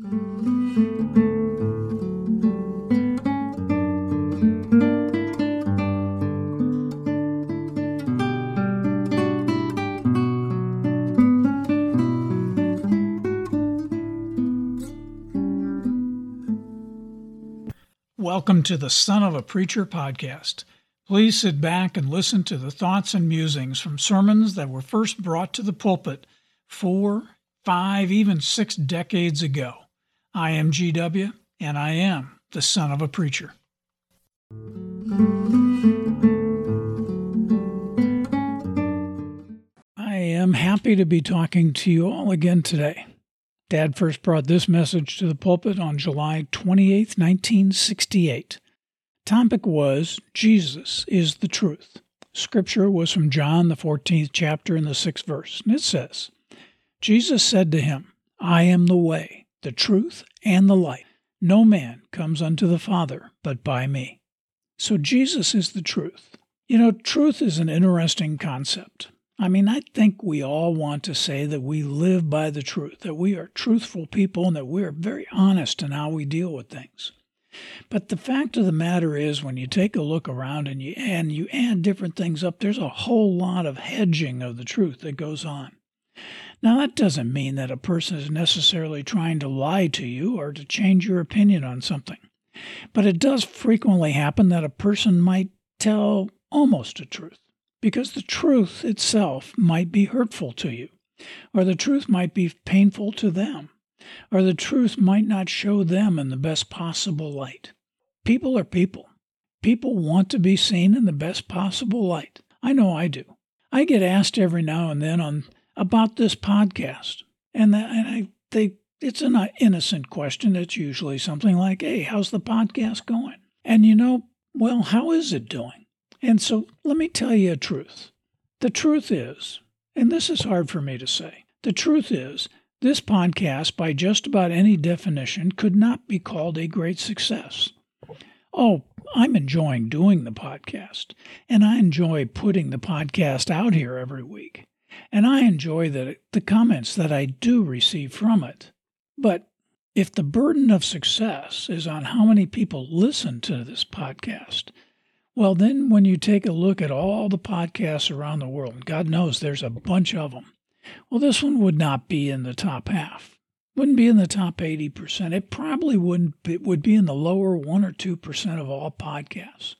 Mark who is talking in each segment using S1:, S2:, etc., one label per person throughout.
S1: Welcome to the Son of a Preacher podcast. Please sit back and listen to the thoughts and musings from sermons that were first brought to the pulpit four, five, even six decades ago. I am GW, and I am the son of a preacher. I am happy to be talking to you all again today. Dad first brought this message to the pulpit on July 28, 1968. Topic was Jesus is the truth. Scripture was from John, the 14th chapter, and the 6th verse. And it says, Jesus said to him, I am the way, the truth, and the life. No man comes unto the Father but by me. So Jesus is the truth. You know, truth is an interesting concept. I mean, I think we all want to say that we live by the truth, that we are truthful people, and that we are very honest in how we deal with things. But the fact of the matter is, when you take a look around and you and you add different things up, there's a whole lot of hedging of the truth that goes on. Now, that doesn't mean that a person is necessarily trying to lie to you or to change your opinion on something. But it does frequently happen that a person might tell almost a truth because the truth itself might be hurtful to you, or the truth might be painful to them, or the truth might not show them in the best possible light. People are people. People want to be seen in the best possible light. I know I do. I get asked every now and then on about this podcast, and, that, and I they it's an uh, innocent question. It's usually something like, "Hey, how's the podcast going?" And you know, well, how is it doing? And so let me tell you a truth. The truth is, and this is hard for me to say, the truth is, this podcast, by just about any definition, could not be called a great success. Oh, I'm enjoying doing the podcast, and I enjoy putting the podcast out here every week, and I enjoy the, the comments that I do receive from it. But if the burden of success is on how many people listen to this podcast, well, then when you take a look at all the podcasts around the world, God knows there's a bunch of them. Well, this one would not be in the top half. Wouldn't be in the top 80%. It probably wouldn't it would be in the lower 1 or 2% of all podcasts.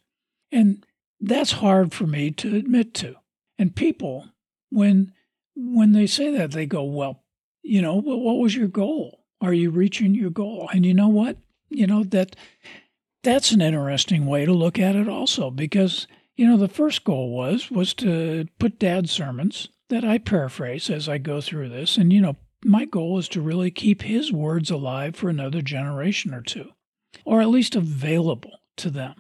S1: And that's hard for me to admit to. And people when when they say that they go, "Well, you know, what was your goal? Are you reaching your goal?" And you know what? You know that that's an interesting way to look at it also because you know the first goal was was to put dad's sermons that I paraphrase as I go through this and you know my goal is to really keep his words alive for another generation or two or at least available to them.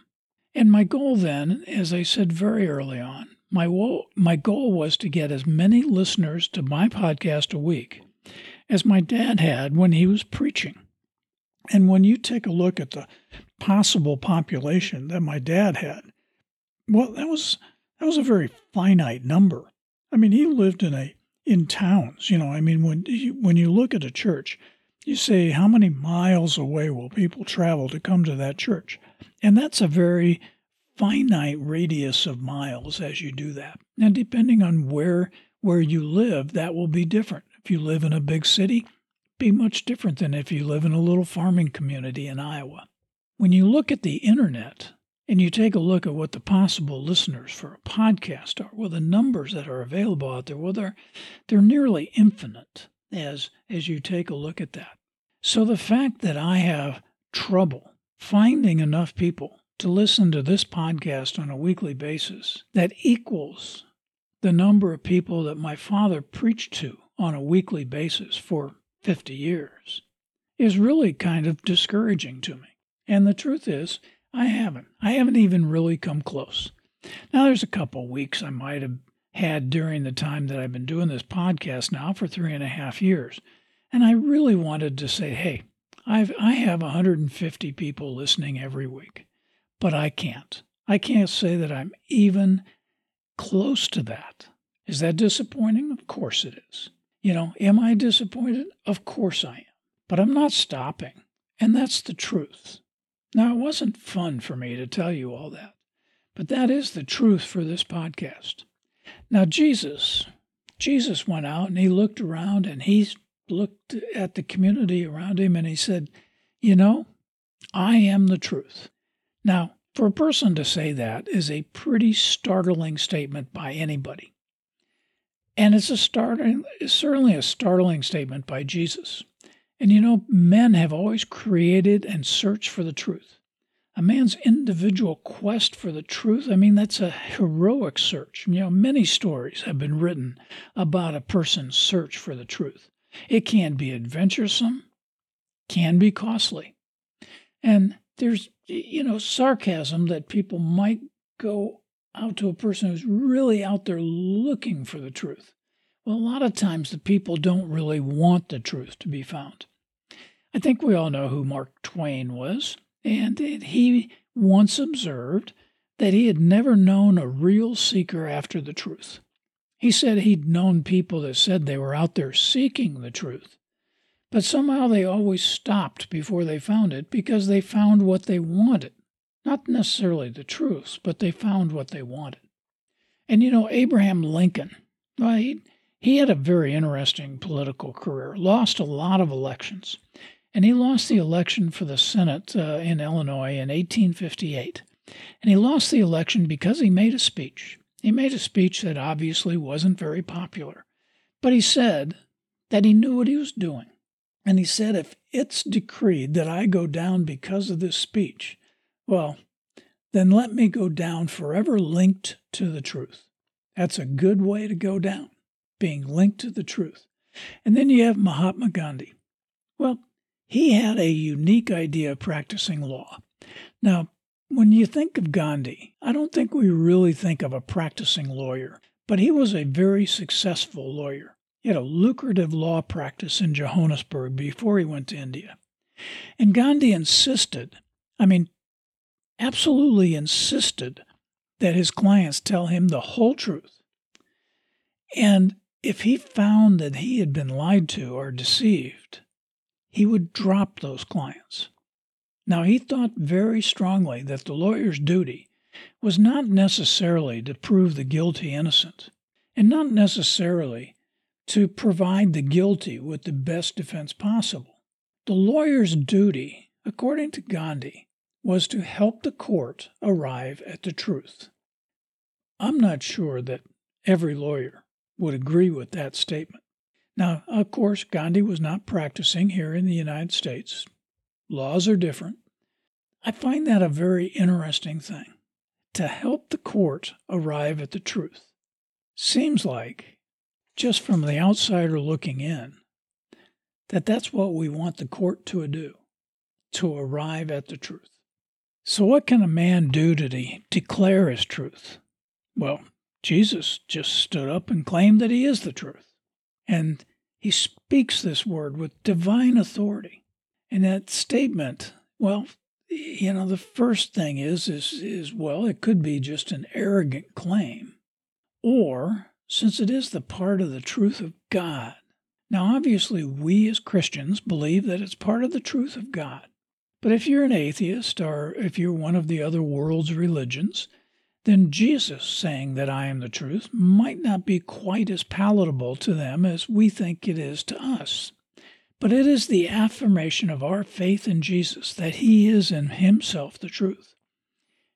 S1: And my goal then as I said very early on my wo- my goal was to get as many listeners to my podcast a week as my dad had when he was preaching. And when you take a look at the possible population that my dad had, well, that was that was a very finite number. I mean, he lived in a in towns. You know, I mean, when you, when you look at a church, you say how many miles away will people travel to come to that church, and that's a very finite radius of miles as you do that. And depending on where where you live, that will be different. If you live in a big city, be much different than if you live in a little farming community in Iowa. When you look at the internet and you take a look at what the possible listeners for a podcast are, well, the numbers that are available out there, well, they're, they're nearly infinite as, as you take a look at that. So the fact that I have trouble finding enough people to listen to this podcast on a weekly basis that equals the number of people that my father preached to on a weekly basis for 50 years is really kind of discouraging to me. And the truth is, I haven't. I haven't even really come close. Now, there's a couple weeks I might have had during the time that I've been doing this podcast now for three and a half years. And I really wanted to say, hey, I've, I have 150 people listening every week, but I can't. I can't say that I'm even close to that. Is that disappointing? Of course it is. You know, am I disappointed? Of course I am. But I'm not stopping, and that's the truth. Now, it wasn't fun for me to tell you all that, but that is the truth for this podcast. Now, Jesus, Jesus went out and he looked around and he looked at the community around him and he said, You know, I am the truth. Now, for a person to say that is a pretty startling statement by anybody. And it's a startling, it's certainly a startling statement by Jesus. And you know, men have always created and searched for the truth. A man's individual quest for the truth, I mean, that's a heroic search. You know, many stories have been written about a person's search for the truth. It can be adventuresome, can be costly. And there's, you know, sarcasm that people might go out to a person who's really out there looking for the truth. Well, a lot of times the people don't really want the truth to be found. I think we all know who Mark Twain was, and he once observed that he had never known a real seeker after the truth. He said he'd known people that said they were out there seeking the truth, but somehow they always stopped before they found it because they found what they wanted. Not necessarily the truth, but they found what they wanted. And you know, Abraham Lincoln, well, he, he had a very interesting political career, lost a lot of elections. And he lost the election for the Senate uh, in Illinois in 1858. And he lost the election because he made a speech. He made a speech that obviously wasn't very popular, but he said that he knew what he was doing. And he said, if it's decreed that I go down because of this speech, well, then let me go down forever linked to the truth. That's a good way to go down, being linked to the truth. And then you have Mahatma Gandhi. Well, he had a unique idea of practicing law. Now, when you think of Gandhi, I don't think we really think of a practicing lawyer, but he was a very successful lawyer. Had a lucrative law practice in Johannesburg before he went to India. And Gandhi insisted, I mean, absolutely insisted, that his clients tell him the whole truth. And if he found that he had been lied to or deceived, he would drop those clients. Now, he thought very strongly that the lawyer's duty was not necessarily to prove the guilty innocent, and not necessarily to provide the guilty with the best defense possible. The lawyer's duty, according to Gandhi, was to help the court arrive at the truth. I'm not sure that every lawyer would agree with that statement. Now, of course, Gandhi was not practicing here in the United States. Laws are different. I find that a very interesting thing to help the court arrive at the truth. Seems like, just from the outsider looking in, that that's what we want the court to do, to arrive at the truth. So, what can a man do to de- declare his truth? Well, Jesus just stood up and claimed that he is the truth. And he speaks this word with divine authority. And that statement, well, you know, the first thing is, is, is, well, it could be just an arrogant claim. Or, since it is the part of the truth of God, now obviously we as Christians believe that it's part of the truth of God. But if you're an atheist or if you're one of the other world's religions, then Jesus saying that I am the truth might not be quite as palatable to them as we think it is to us. But it is the affirmation of our faith in Jesus that He is in Himself the truth.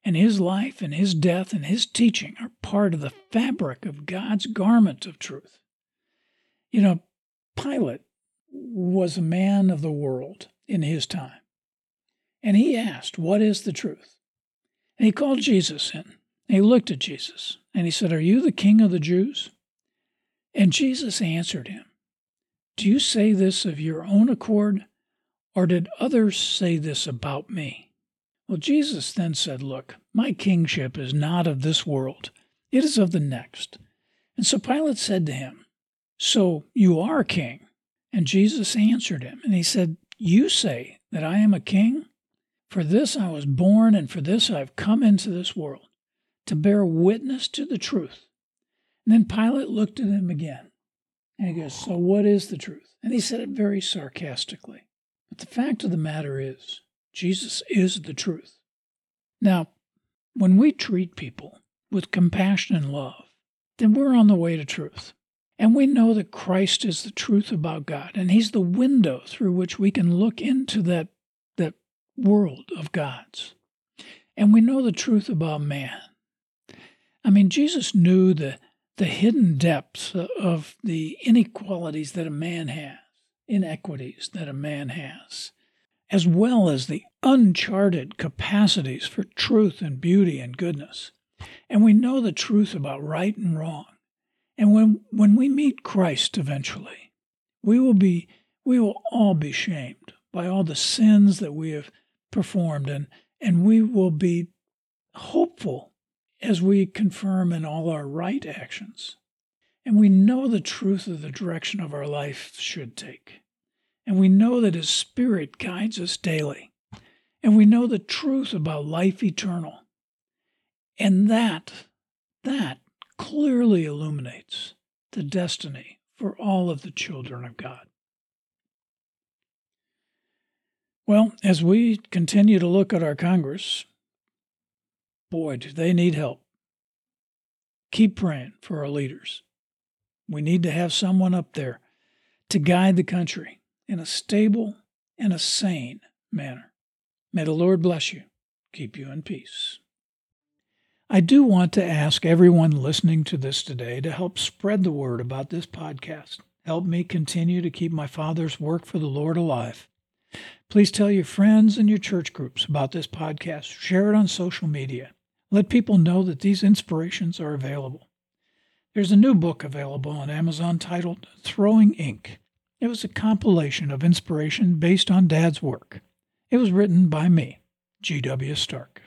S1: And His life and His death and His teaching are part of the fabric of God's garment of truth. You know, Pilate was a man of the world in his time. And he asked, What is the truth? And he called Jesus in. And he looked at Jesus and he said, Are you the king of the Jews? And Jesus answered him, Do you say this of your own accord, or did others say this about me? Well, Jesus then said, Look, my kingship is not of this world, it is of the next. And so Pilate said to him, So you are king? And Jesus answered him, and he said, You say that I am a king? For this I was born, and for this I have come into this world, to bear witness to the truth. And then Pilate looked at him again, and he goes, So what is the truth? And he said it very sarcastically. But the fact of the matter is, Jesus is the truth. Now, when we treat people with compassion and love, then we're on the way to truth. And we know that Christ is the truth about God, and He's the window through which we can look into that, that world of God's. And we know the truth about man. I mean, Jesus knew the, the hidden depths of the inequalities that a man has, inequities that a man has, as well as the uncharted capacities for truth and beauty and goodness. And we know the truth about right and wrong. And when, when we meet Christ eventually, we will be we will all be shamed by all the sins that we have performed and, and we will be hopeful as we confirm in all our right actions. And we know the truth of the direction of our life should take. And we know that His Spirit guides us daily. And we know the truth about life eternal. And that, that clearly illuminates the destiny for all of the children of God. Well, as we continue to look at our Congress, boy, do they need help. Keep praying for our leaders. We need to have someone up there to guide the country in a stable and a sane manner. May the Lord bless you, keep you in peace. I do want to ask everyone listening to this today to help spread the word about this podcast. Help me continue to keep my Father's work for the Lord alive. Please tell your friends and your church groups about this podcast. Share it on social media. Let people know that these inspirations are available. There's a new book available on Amazon titled Throwing Ink. It was a compilation of inspiration based on Dad's work. It was written by me, G.W. Stark.